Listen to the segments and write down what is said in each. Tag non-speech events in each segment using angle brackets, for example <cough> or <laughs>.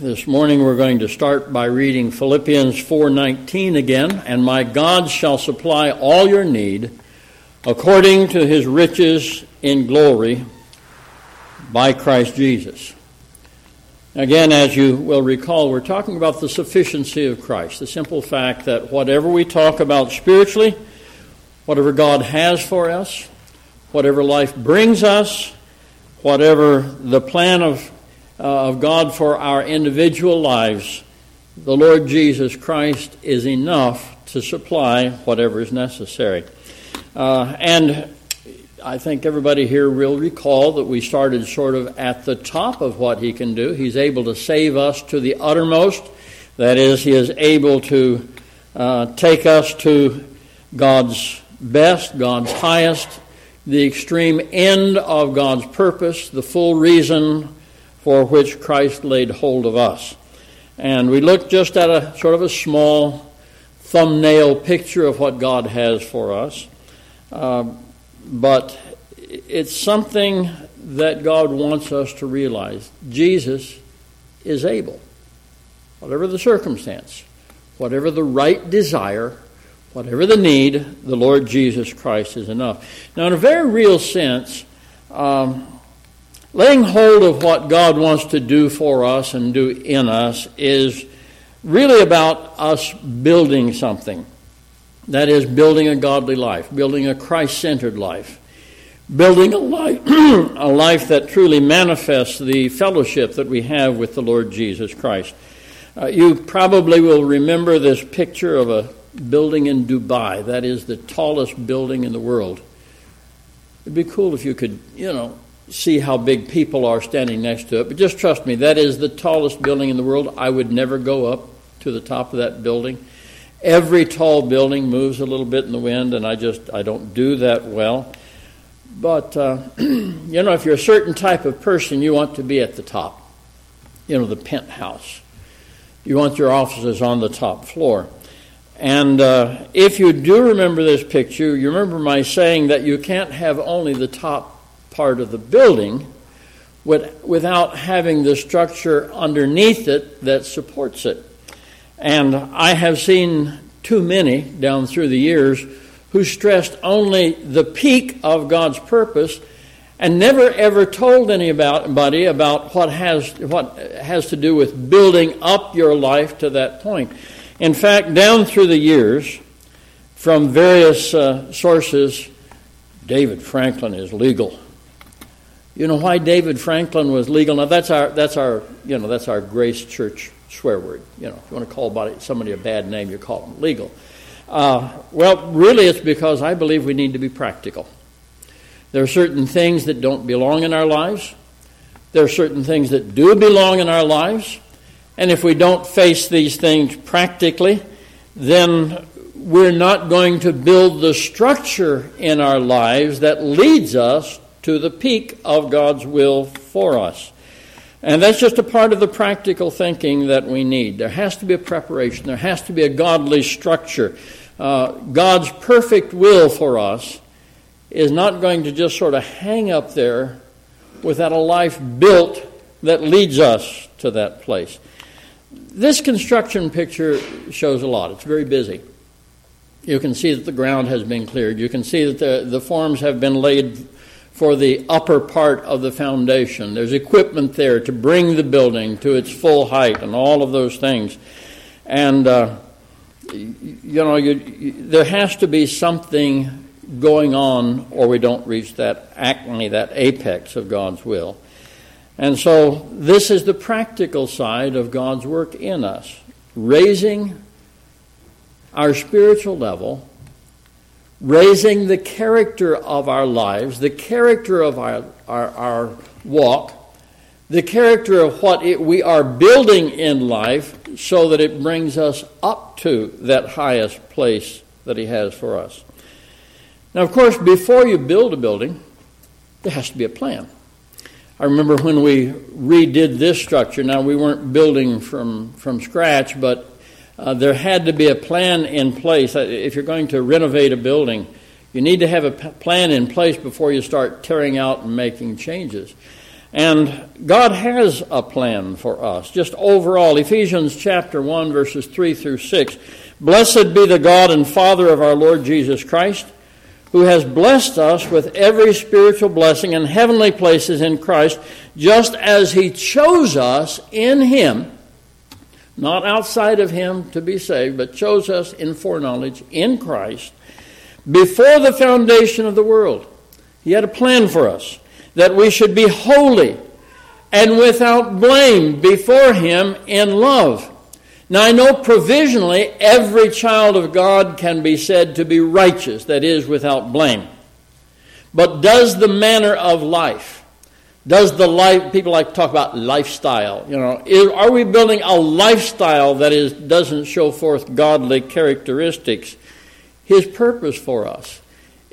This morning we're going to start by reading Philippians 4:19 again, and my God shall supply all your need according to his riches in glory by Christ Jesus. Again, as you will recall, we're talking about the sufficiency of Christ, the simple fact that whatever we talk about spiritually, whatever God has for us, whatever life brings us, whatever the plan of of God for our individual lives, the Lord Jesus Christ is enough to supply whatever is necessary. Uh, and I think everybody here will recall that we started sort of at the top of what He can do. He's able to save us to the uttermost. That is, He is able to uh, take us to God's best, God's highest, the extreme end of God's purpose, the full reason for which Christ laid hold of us. And we look just at a sort of a small thumbnail picture of what God has for us. Uh, but it's something that God wants us to realize. Jesus is able, whatever the circumstance, whatever the right desire, whatever the need, the Lord Jesus Christ is enough. Now, in a very real sense, um, Laying hold of what God wants to do for us and do in us is really about us building something. That is, building a godly life, building a Christ centered life, building a life, <clears throat> a life that truly manifests the fellowship that we have with the Lord Jesus Christ. Uh, you probably will remember this picture of a building in Dubai. That is the tallest building in the world. It'd be cool if you could, you know, see how big people are standing next to it. But just trust me, that is the tallest building in the world. I would never go up to the top of that building. Every tall building moves a little bit in the wind, and I just I don't do that well. But uh, <clears throat> you know, if you're a certain type of person, you want to be at the top. You know, the penthouse. You want your offices on the top floor. And uh, if you do remember this picture, you remember my saying that you can't have only the top part of the building without having the structure underneath it that supports it. And I have seen too many down through the years who stressed only the peak of God's purpose and never ever told anybody about what has, what has to do with building up your life to that point. In fact, down through the years, from various uh, sources, David Franklin is legal. You know why David Franklin was legal? Now that's our that's our you know that's our Grace Church swear word. You know, if you want to call somebody a bad name, you call them legal. Uh, well, really, it's because I believe we need to be practical. There are certain things that don't belong in our lives. There are certain things that do belong in our lives. And if we don't face these things practically, then we're not going to build the structure in our lives that leads us to the peak of God's will for us. And that's just a part of the practical thinking that we need. There has to be a preparation, there has to be a godly structure. Uh, God's perfect will for us is not going to just sort of hang up there without a life built that leads us to that place. This construction picture shows a lot. It's very busy. You can see that the ground has been cleared. You can see that the, the forms have been laid for the upper part of the foundation. There's equipment there to bring the building to its full height and all of those things. And, uh, you know, you, you, there has to be something going on or we don't reach that acme, that apex of God's will. And so this is the practical side of God's work in us, raising our spiritual level raising the character of our lives, the character of our, our, our walk, the character of what it, we are building in life so that it brings us up to that highest place that He has for us. Now, of course, before you build a building, there has to be a plan. I remember when we redid this structure, now we weren't building from, from scratch, but uh, there had to be a plan in place. Uh, if you're going to renovate a building, you need to have a p- plan in place before you start tearing out and making changes. And God has a plan for us. Just overall, Ephesians chapter 1, verses 3 through 6. Blessed be the God and Father of our Lord Jesus Christ, who has blessed us with every spiritual blessing in heavenly places in Christ, just as he chose us in him, not outside of him to be saved, but chose us in foreknowledge in Christ before the foundation of the world. He had a plan for us that we should be holy and without blame before Him in love. Now, I know provisionally every child of God can be said to be righteous, that is, without blame. But does the manner of life, does the life, people like to talk about lifestyle, you know, is, are we building a lifestyle that is, doesn't show forth godly characteristics? His purpose for us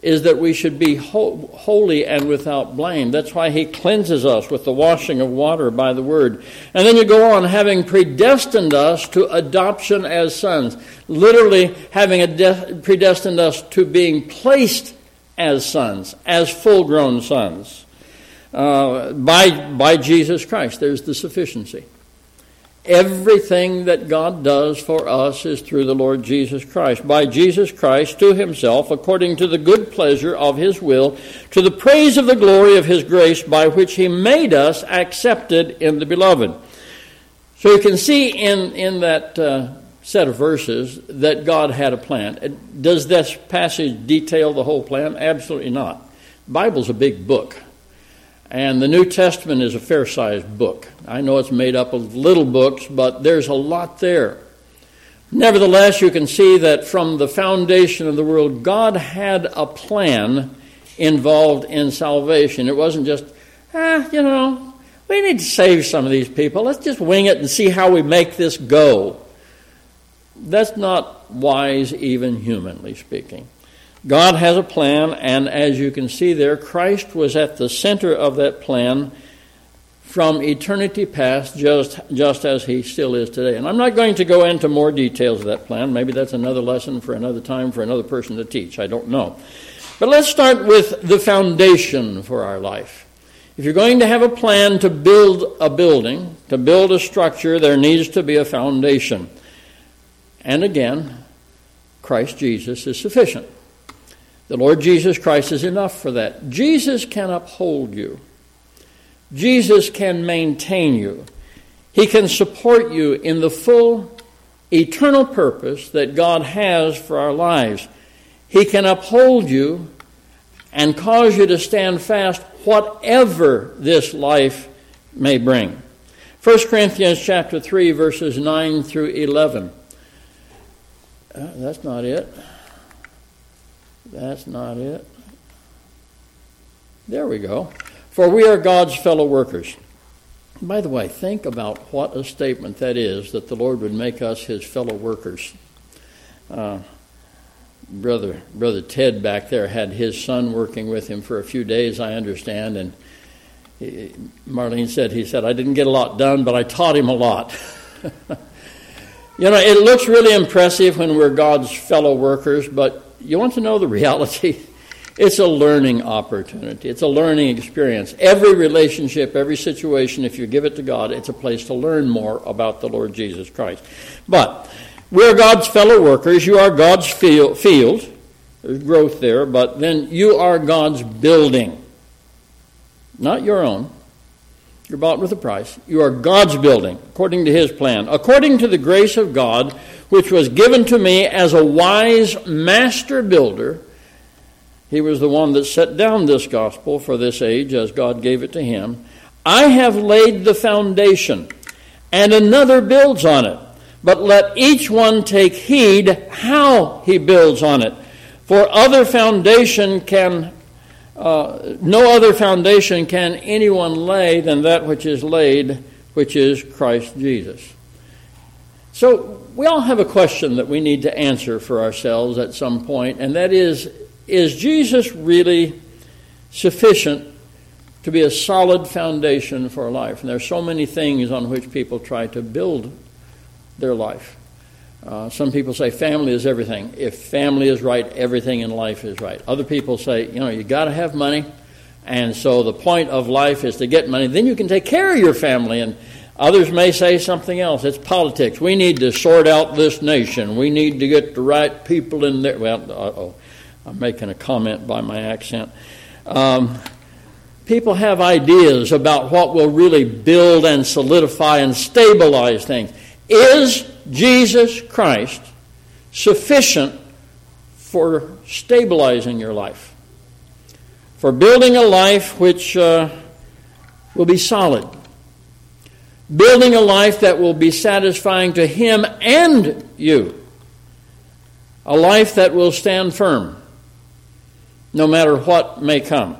is that we should be ho- holy and without blame. That's why he cleanses us with the washing of water by the word. And then you go on, having predestined us to adoption as sons, literally having de- predestined us to being placed as sons, as full grown sons, uh, by, by Jesus Christ. There's the sufficiency. Everything that God does for us is through the Lord Jesus Christ, by Jesus Christ to himself, according to the good pleasure of his will, to the praise of the glory of his grace, by which he made us accepted in the beloved. So you can see in, in that uh, set of verses that God had a plan. Does this passage detail the whole plan? Absolutely not. The Bible's a big book. And the New Testament is a fair sized book. I know it's made up of little books, but there's a lot there. Nevertheless, you can see that from the foundation of the world, God had a plan involved in salvation. It wasn't just, ah, you know, we need to save some of these people. Let's just wing it and see how we make this go. That's not wise, even humanly speaking. God has a plan, and as you can see there, Christ was at the center of that plan from eternity past, just, just as he still is today. And I'm not going to go into more details of that plan. Maybe that's another lesson for another time for another person to teach. I don't know. But let's start with the foundation for our life. If you're going to have a plan to build a building, to build a structure, there needs to be a foundation. And again, Christ Jesus is sufficient. The Lord Jesus Christ is enough for that. Jesus can uphold you. Jesus can maintain you. He can support you in the full eternal purpose that God has for our lives. He can uphold you and cause you to stand fast whatever this life may bring. 1 Corinthians chapter 3 verses 9 through 11. Uh, that's not it. That's not it. There we go. For we are God's fellow workers. By the way, think about what a statement that is that the Lord would make us his fellow workers. Uh, brother, brother Ted back there had his son working with him for a few days, I understand, and he, Marlene said he said I didn't get a lot done, but I taught him a lot. <laughs> you know, it looks really impressive when we're God's fellow workers, but you want to know the <laughs> reality? It's a learning opportunity. It's a learning experience. Every relationship, every situation, if you give it to God, it's a place to learn more about the Lord Jesus Christ. But we're God's fellow workers. You are God's field. There's growth there, but then you are God's building. Not your own. You're bought with a price. You are God's building, according to His plan. According to the grace of God, which was given to me as a wise master builder. He was the one that set down this gospel for this age as God gave it to him. I have laid the foundation, and another builds on it. But let each one take heed how he builds on it. For other foundation can, uh, no other foundation can anyone lay than that which is laid, which is Christ Jesus. So we all have a question that we need to answer for ourselves at some point, and that is Is Jesus really sufficient to be a solid foundation for life? And there are so many things on which people try to build their life. Uh, some people say family is everything. If family is right, everything in life is right. Other people say, you know, you got to have money, And so the point of life is to get money. Then you can take care of your family. And others may say something else. It's politics. We need to sort out this nation. We need to get the right people in there. Well, oh, I'm making a comment by my accent. Um, people have ideas about what will really build and solidify and stabilize things. Is Jesus Christ sufficient for stabilizing your life? For building a life which uh, will be solid? Building a life that will be satisfying to Him and you? A life that will stand firm no matter what may come?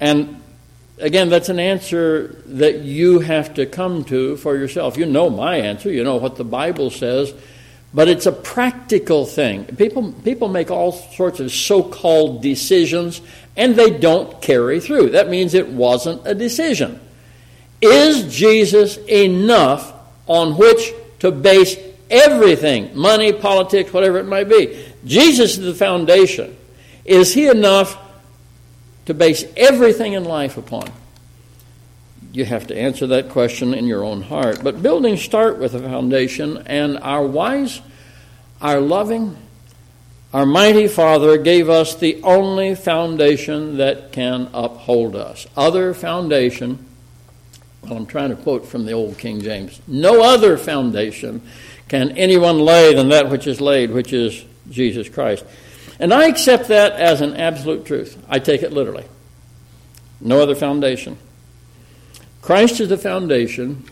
And again, that's an answer that you have to come to for yourself. You know my answer, you know what the Bible says, but it's a practical thing. People, people make all sorts of so called decisions and they don't carry through. That means it wasn't a decision. Is Jesus enough on which to base everything money, politics, whatever it might be? Jesus is the foundation. Is he enough to base everything in life upon? You have to answer that question in your own heart. But buildings start with a foundation, and our wise, our loving, our mighty Father gave us the only foundation that can uphold us. Other foundation, well, I'm trying to quote from the old King James no other foundation can anyone lay than that which is laid, which is Jesus Christ. And I accept that as an absolute truth. I take it literally. No other foundation. Christ is the foundation.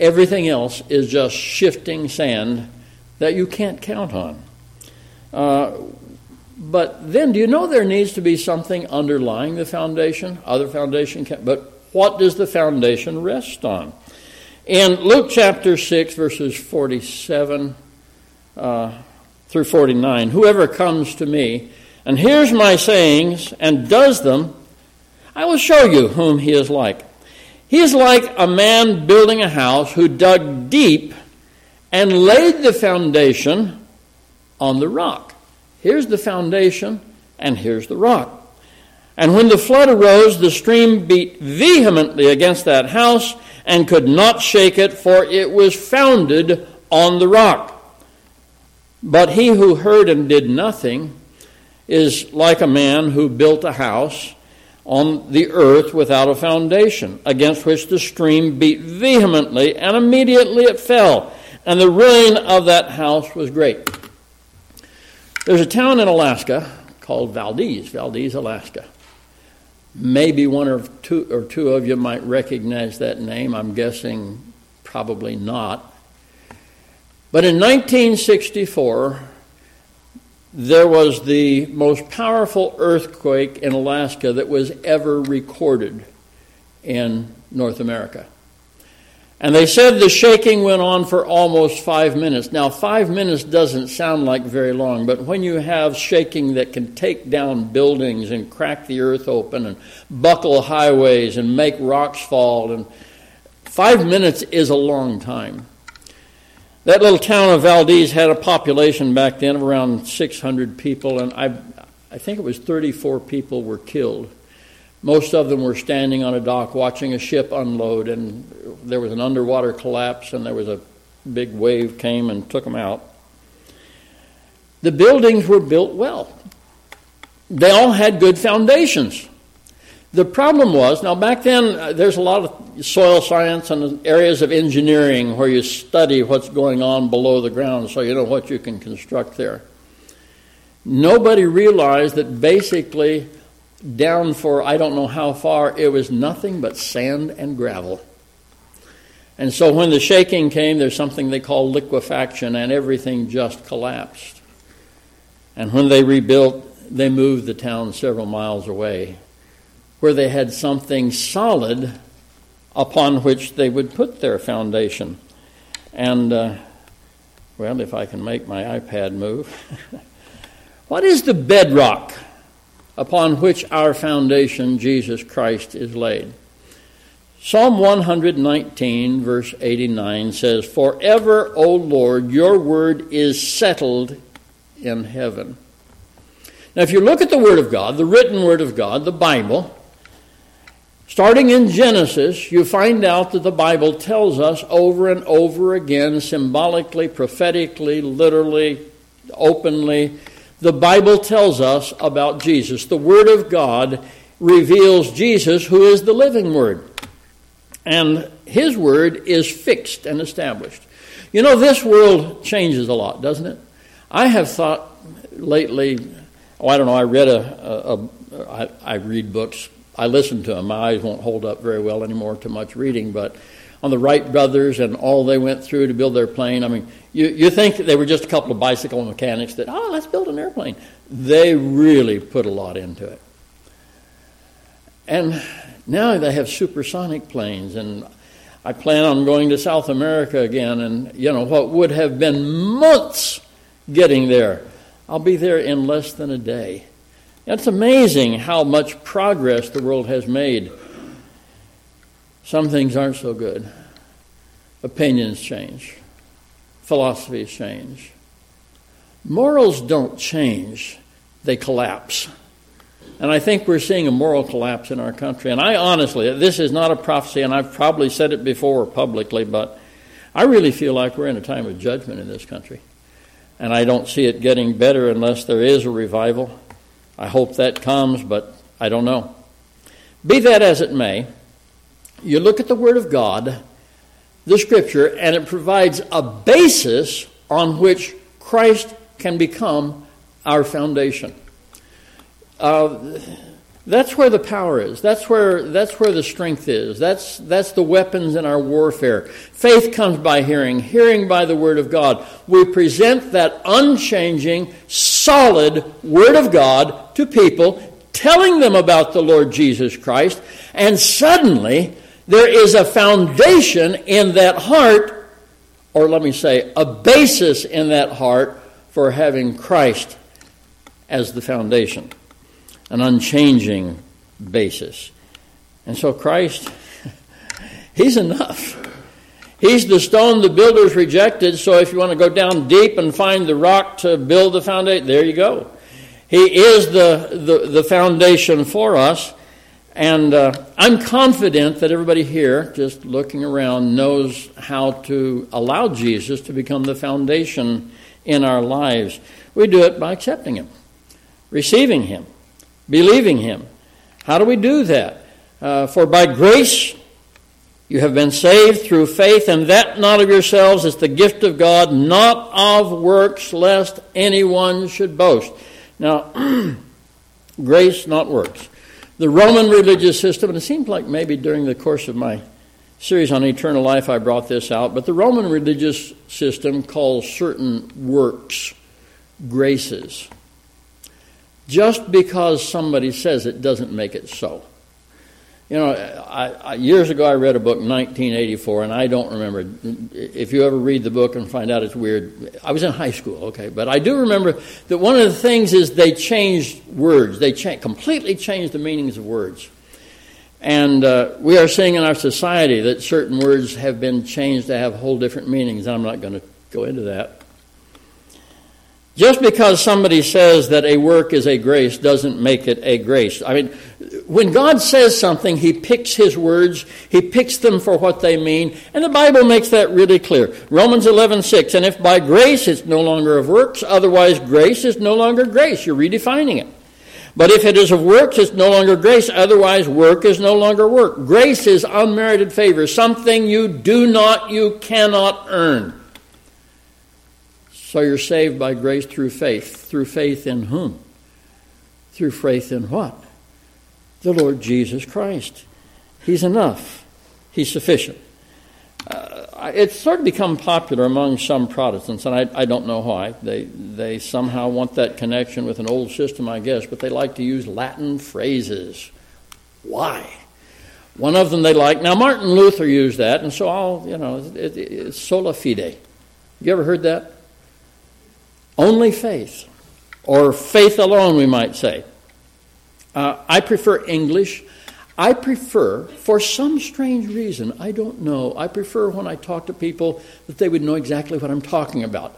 Everything else is just shifting sand that you can't count on. Uh, but then, do you know there needs to be something underlying the foundation? Other foundation can, but what does the foundation rest on? In Luke chapter 6, verses 47 uh, through 49. Whoever comes to me and hears my sayings and does them, I will show you whom he is like. He is like a man building a house who dug deep and laid the foundation on the rock. Here's the foundation, and here's the rock. And when the flood arose, the stream beat vehemently against that house and could not shake it, for it was founded on the rock. But he who heard and did nothing is like a man who built a house on the earth without a foundation, against which the stream beat vehemently, and immediately it fell, and the ruin of that house was great. There's a town in Alaska called Valdez, Valdez, Alaska. Maybe one or two or two of you might recognize that name. I'm guessing probably not. But in 1964, there was the most powerful earthquake in Alaska that was ever recorded in North America. And they said the shaking went on for almost five minutes. Now, five minutes doesn't sound like very long, but when you have shaking that can take down buildings and crack the earth open and buckle highways and make rocks fall, and five minutes is a long time. That little town of Valdez had a population back then of around 600 people, and I, I think it was 34 people were killed. Most of them were standing on a dock watching a ship unload, and there was an underwater collapse, and there was a big wave came and took them out. The buildings were built well. They all had good foundations. The problem was, now back then, uh, there's a lot of soil science and areas of engineering where you study what's going on below the ground so you know what you can construct there. Nobody realized that basically, down for I don't know how far, it was nothing but sand and gravel. And so when the shaking came, there's something they call liquefaction, and everything just collapsed. And when they rebuilt, they moved the town several miles away where they had something solid upon which they would put their foundation. And, uh, well, if I can make my iPad move. <laughs> what is the bedrock upon which our foundation, Jesus Christ, is laid? Psalm 119, verse 89 says, Forever, O Lord, your word is settled in heaven. Now, if you look at the Word of God, the written Word of God, the Bible, starting in Genesis, you find out that the Bible tells us over and over again, symbolically, prophetically, literally, openly, the Bible tells us about Jesus. The Word of God reveals Jesus, who is the living Word. And His Word is fixed and established. You know, this world changes a lot, doesn't it? I have thought lately, oh, I don't know, I read a, a, a I, I read books, I listen to them. My eyes won't hold up very well anymore to much reading, but on the Wright brothers and all they went through to build their plane. I mean, you, you think they were just a couple of bicycle mechanics that, oh, let's build an airplane. They really put a lot into it. And now they have supersonic planes, and I plan on going to South America again, and, you know, what would have been months getting there, I'll be there in less than a day. It's amazing how much progress the world has made. Some things aren't so good. Opinions change, philosophies change. Morals don't change, they collapse. And I think we're seeing a moral collapse in our country. And I honestly, this is not a prophecy, and I've probably said it before publicly, but I really feel like we're in a time of judgment in this country. And I don't see it getting better unless there is a revival. I hope that comes, but I don't know. Be that as it may, you look at the Word of God, the Scripture, and it provides a basis on which Christ can become our foundation. Uh, that's where the power is. That's where, that's where the strength is. That's, that's the weapons in our warfare. Faith comes by hearing, hearing by the Word of God. We present that unchanging, solid Word of God to people, telling them about the Lord Jesus Christ, and suddenly there is a foundation in that heart, or let me say, a basis in that heart for having Christ as the foundation, an unchanging basis. And so Christ, <laughs> He's enough. He's the stone the builders rejected, so if you want to go down deep and find the rock to build the foundation, there you go. He is the, the, the foundation for us. And uh, I'm confident that everybody here, just looking around, knows how to allow Jesus to become the foundation in our lives. We do it by accepting Him, receiving Him, believing Him. How do we do that? Uh, For by grace you have been saved through faith, and that not of yourselves is the gift of God, not of works, lest anyone should boast. Now, <clears throat> grace, not works. The Roman religious system, and it seems like maybe during the course of my series on eternal life I brought this out, but the Roman religious system calls certain works graces. Just because somebody says it doesn't make it so. You know, I, I, years ago I read a book, 1984, and I don't remember. If you ever read the book and find out it's weird, I was in high school, okay, but I do remember that one of the things is they changed words. They cha- completely changed the meanings of words. And uh, we are seeing in our society that certain words have been changed to have whole different meanings, I'm not going to go into that. Just because somebody says that a work is a grace doesn't make it a grace. I mean, when God says something, He picks His words, He picks them for what they mean, and the Bible makes that really clear. Romans 11, 6, and if by grace it's no longer of works, otherwise grace is no longer grace. You're redefining it. But if it is of works, it's no longer grace, otherwise work is no longer work. Grace is unmerited favor, something you do not, you cannot earn. So you're saved by grace through faith. Through faith in whom? Through faith in what? The Lord Jesus Christ. He's enough. He's sufficient. Uh, it's sort of become popular among some Protestants, and I, I, don't know why. They, they somehow want that connection with an old system, I guess, but they like to use Latin phrases. Why? One of them they like. Now, Martin Luther used that, and so I'll, you know, it, it, it's sola fide. You ever heard that? Only faith, or faith alone, we might say. Uh, I prefer English. I prefer, for some strange reason, I don't know, I prefer when I talk to people that they would know exactly what I'm talking about.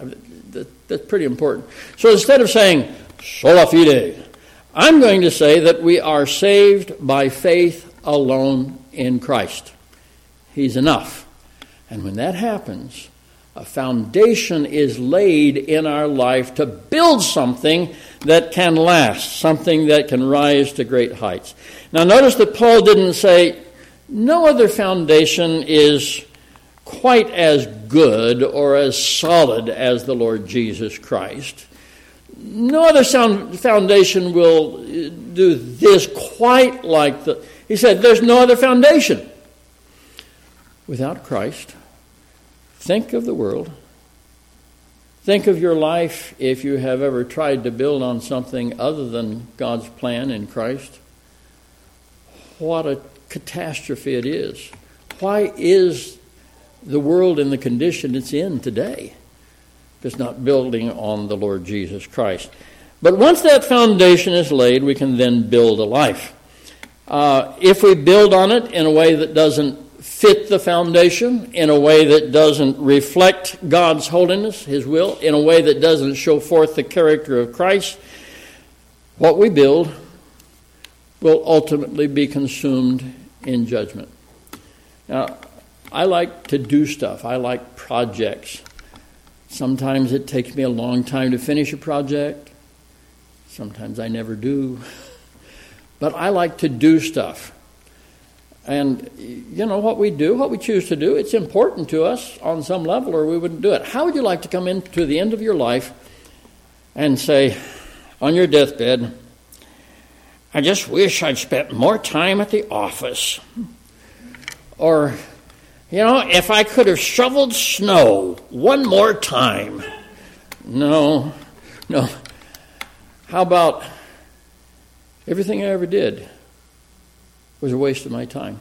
That, that's pretty important. So instead of saying, sola fide, I'm going to say that we are saved by faith alone in Christ. He's enough. And when that happens, a foundation is laid in our life to build something that can last, something that can rise to great heights. Now, notice that Paul didn't say, no other foundation is quite as good or as solid as the Lord Jesus Christ. No other foundation will uh, do this quite like the. He said, There's no other foundation. Without Christ, think of the world. Think of your life if you have ever tried to build on something other than God's plan in Christ. What a catastrophe it is. Why is the world in the condition it's in today? It's not building on the Lord Jesus Christ. But once that foundation is laid, we can then build a life. Uh, if we build on it in a way that doesn't fit the foundation, in a way that doesn't reflect God's holiness, His will, in a way that doesn't show forth the character of Christ, what we build will ultimately be consumed in judgment. Now, I like to do stuff, I like projects. Sometimes it takes me a long time to finish a project, sometimes I never do. <laughs> But I like to do stuff. And you know what we do, what we choose to do, it's important to us on some level, or we wouldn't do it. How would you like to come into the end of your life and say, on your deathbed, I just wish I'd spent more time at the office. Or, you know, if I could have shoveled snow one more time. No, no. How about everything I ever did was a waste of my time?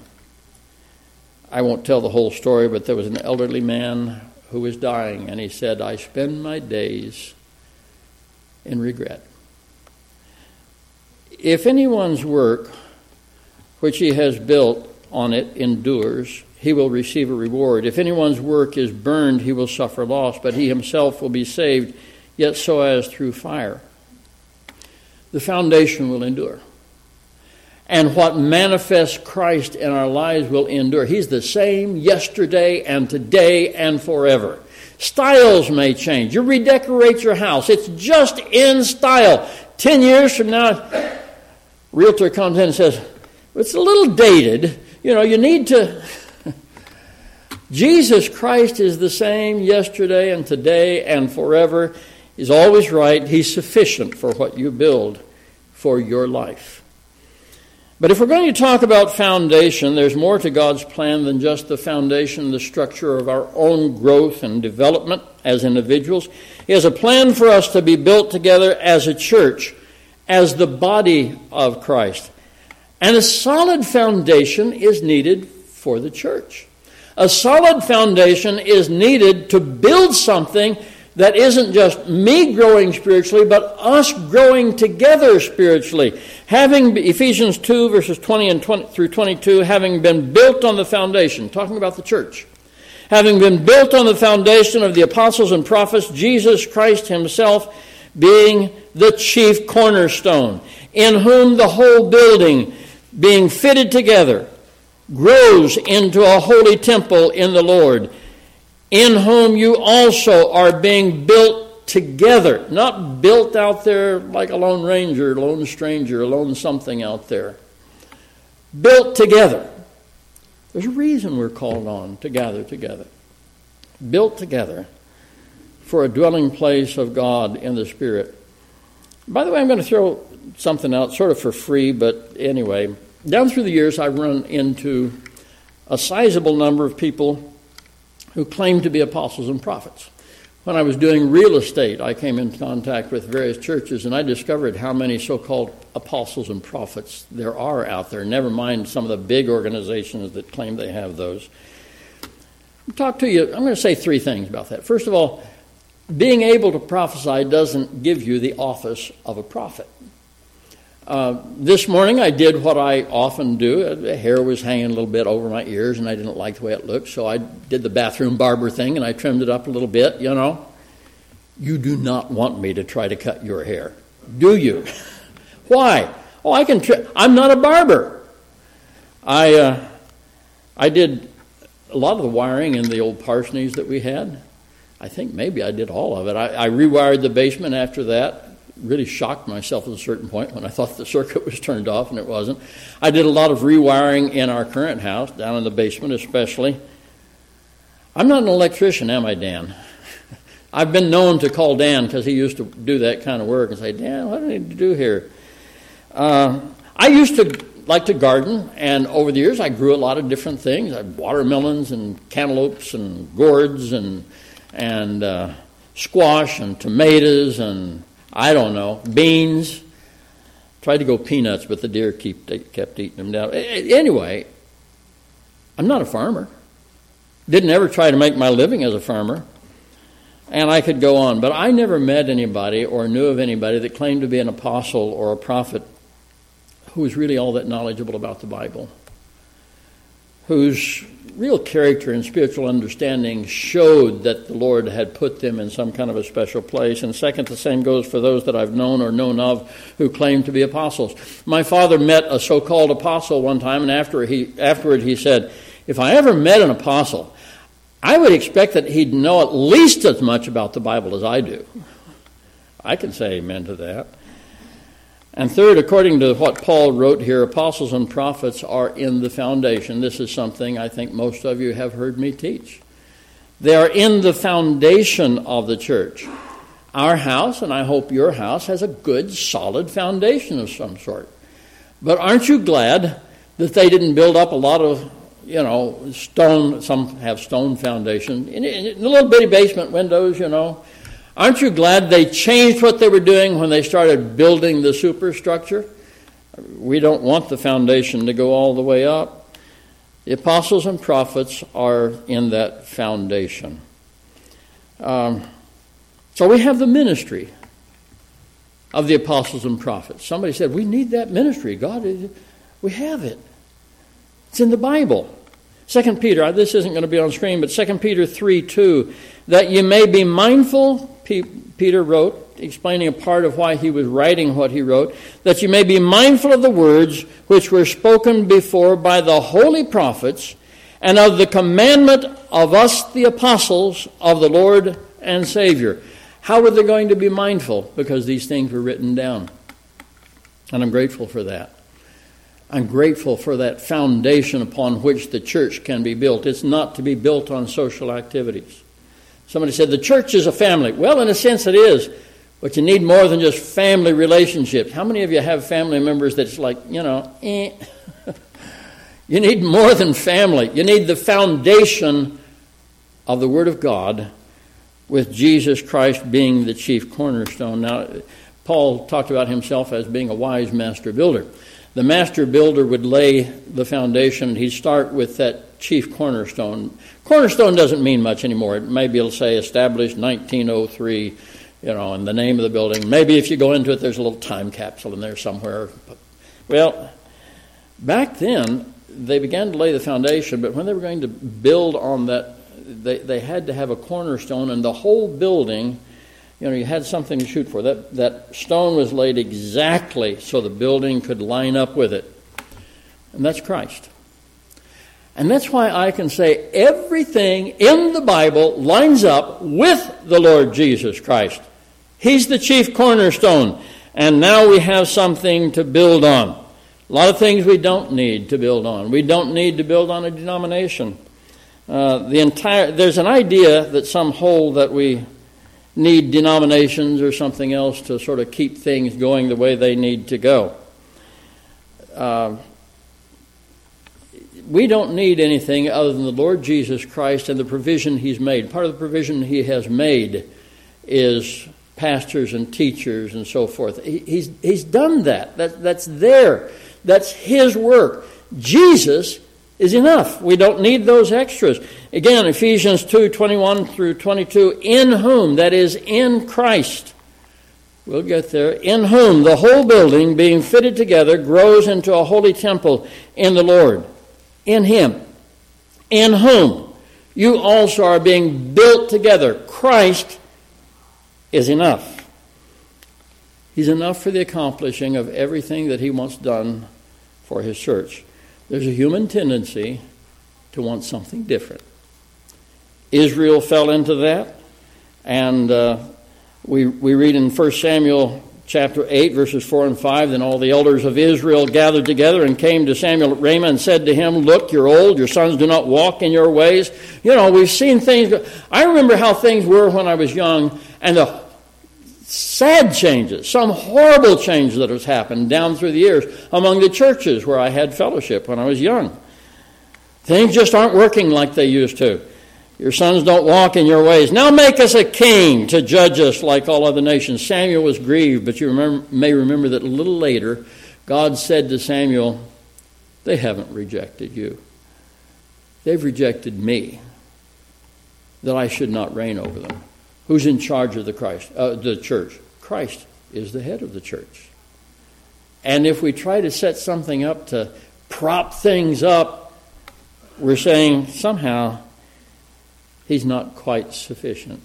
I won't tell the whole story, but there was an elderly man who was dying, and he said, I spend my days in regret. If anyone's work which he has built on it endures, he will receive a reward. If anyone's work is burned, he will suffer loss, but he himself will be saved, yet so as through fire. The foundation will endure. And what manifests Christ in our lives will endure. He's the same yesterday and today and forever. Styles may change. You redecorate your house, it's just in style. Ten years from now, realtor comes in and says, It's a little dated. You know, you need to. <laughs> Jesus Christ is the same yesterday and today and forever. He's always right. He's sufficient for what you build for your life. But if we're going to talk about foundation, there's more to God's plan than just the foundation, the structure of our own growth and development as individuals. He has a plan for us to be built together as a church as the body of Christ. And a solid foundation is needed for the church. A solid foundation is needed to build something that isn't just me growing spiritually, but us growing together spiritually. Having Ephesians 2 verses 20 and 20 through 22, having been built on the foundation, talking about the church. Having been built on the foundation of the apostles and prophets, Jesus Christ himself being the chief cornerstone, in whom the whole building, being fitted together, grows into a holy temple in the Lord, in whom you also are being built together, not built out there like a lone ranger, lone stranger, lone something out there. Built together. There's a reason we're called on to gather together. Built together for a dwelling place of God in the Spirit. By the way, I'm going to throw something out sort of for free, but anyway, down through the years, I've run into a sizable number of people who claim to be apostles and prophets. When I was doing real estate, I came in contact with various churches and I discovered how many so called apostles and prophets there are out there, never mind some of the big organizations that claim they have those. Talk to you, I'm going to say three things about that. First of all, being able to prophesy doesn't give you the office of a prophet. Uh, this morning I did what I often do. The hair was hanging a little bit over my ears and I didn't like the way it looked, so I did the bathroom barber thing and I trimmed it up a little bit, you know. You do not want me to try to cut your hair, do you? <laughs> Why? Oh, I can. Tri- I'm not a barber. I uh, I did a lot of the wiring in the old parsonage that we had. I think maybe I did all of it. I, I rewired the basement after that. Really shocked myself at a certain point when I thought the circuit was turned off and it wasn't. I did a lot of rewiring in our current house, down in the basement especially. I'm not an electrician, am I, Dan? <laughs> I've been known to call Dan because he used to do that kind of work and say, Dan, what do I need to do here? Uh, I used to like to garden, and over the years I grew a lot of different things. I had watermelons and cantaloupes and gourds and and uh, squash and tomatoes and I don't know beans. Tried to go peanuts, but the deer keep, kept eating them down. Anyway, I'm not a farmer. Didn't ever try to make my living as a farmer. And I could go on, but I never met anybody or knew of anybody that claimed to be an apostle or a prophet who was really all that knowledgeable about the Bible, whose real character and spiritual understanding showed that the Lord had put them in some kind of a special place. And second, the same goes for those that I've known or known of who claim to be apostles. My father met a so called apostle one time, and after he, afterward he said, If I ever met an apostle, I would expect that he'd know at least as much about the Bible as I do. I can say amen to that. And third, according to what Paul wrote here, apostles and prophets are in the foundation. This is something I think most of you have heard me teach. They are in the foundation of the church. Our house, and I hope your house, has a good, solid foundation of some sort. But aren't you glad that they didn't build up a lot of, you know, stone, some have stone foundation, in, in little bitty basement windows, you know, Aren't you glad they changed what they were doing when they started building the superstructure? We don't want the foundation to go all the way up. The apostles and prophets are in that foundation. Um, so we have the ministry of the apostles and prophets. Somebody said, We need that ministry. God, we have it. It's in the Bible. Second Peter, this isn't going to be on screen, but Second Peter 3 2, that you may be mindful Peter wrote, explaining a part of why he was writing what he wrote, that you may be mindful of the words which were spoken before by the holy prophets, and of the commandment of us, the apostles of the Lord and Savior. How were they going to be mindful? Because these things were written down. And I'm grateful for that. I'm grateful for that foundation upon which the church can be built. It's not to be built on social activities. Somebody said the church is a family. Well, in a sense, it is. But you need more than just family relationships. How many of you have family members that's like, you know, eh? <laughs> you need more than family. You need the foundation of the Word of God with Jesus Christ being the chief cornerstone. Now, Paul talked about himself as being a wise master builder. The master builder would lay the foundation, he'd start with that chief cornerstone. Cornerstone doesn't mean much anymore. Maybe it'll say established 1903, you know, and the name of the building. Maybe if you go into it, there's a little time capsule in there somewhere. Well, back then, they began to lay the foundation, but when they were going to build on that, they, they had to have a cornerstone, and the whole building, you know, you had something to shoot for. That, that stone was laid exactly so the building could line up with it. And that's Christ. And that's why I can say everything in the Bible lines up with the Lord Jesus Christ. He's the chief cornerstone. And now we have something to build on. A lot of things we don't need to build on. We don't need to build on a denomination. Uh, the entire there's an idea that some hold that we need denominations or something else to sort of keep things going the way they need to go. Uh, we don't need anything other than the Lord Jesus Christ and the provision He's made. Part of the provision He has made is pastors and teachers and so forth. He, he's, he's done that. that. That's there. That's His work. Jesus is enough. We don't need those extras. Again, Ephesians 2 21 through 22, in whom, that is, in Christ, we'll get there, in whom the whole building, being fitted together, grows into a holy temple in the Lord in him, in whom you also are being built together. Christ is enough. He's enough for the accomplishing of everything that he wants done for his church. There's a human tendency to want something different. Israel fell into that, and uh, we, we read in 1 Samuel chapter 8, verses 4 and 5 Then all the elders of Israel gathered together and came to Samuel at Ramah and said to him, Look, you're old, your sons do not walk in your ways. You know, we've seen things. I remember how things were when I was young, and the sad changes, some horrible change that has happened down through the years among the churches where I had fellowship when I was young. Things just aren't working like they used to. Your sons don't walk in your ways. Now make us a king to judge us like all other nations. Samuel was grieved, but you remember, may remember that a little later, God said to Samuel, They haven't rejected you. They've rejected me, that I should not reign over them. Who's in charge of the Christ, uh, the church? Christ is the head of the church. And if we try to set something up to prop things up, we're saying somehow he's not quite sufficient.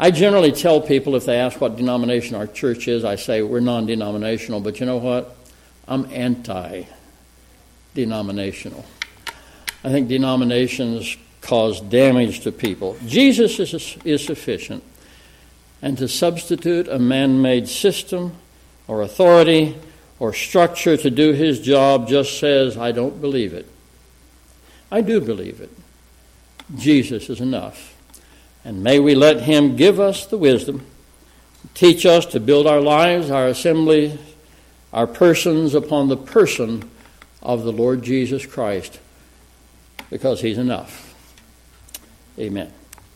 I generally tell people if they ask what denomination our church is, I say we're non denominational, but you know what? I'm anti denominational. I think denominations cause damage to people. Jesus is, is sufficient. And to substitute a man made system or authority or structure to do his job just says, I don't believe it. I do believe it. Jesus is enough. And may we let him give us the wisdom, teach us to build our lives, our assembly, our persons upon the person of the Lord Jesus Christ, because he's enough. Amen.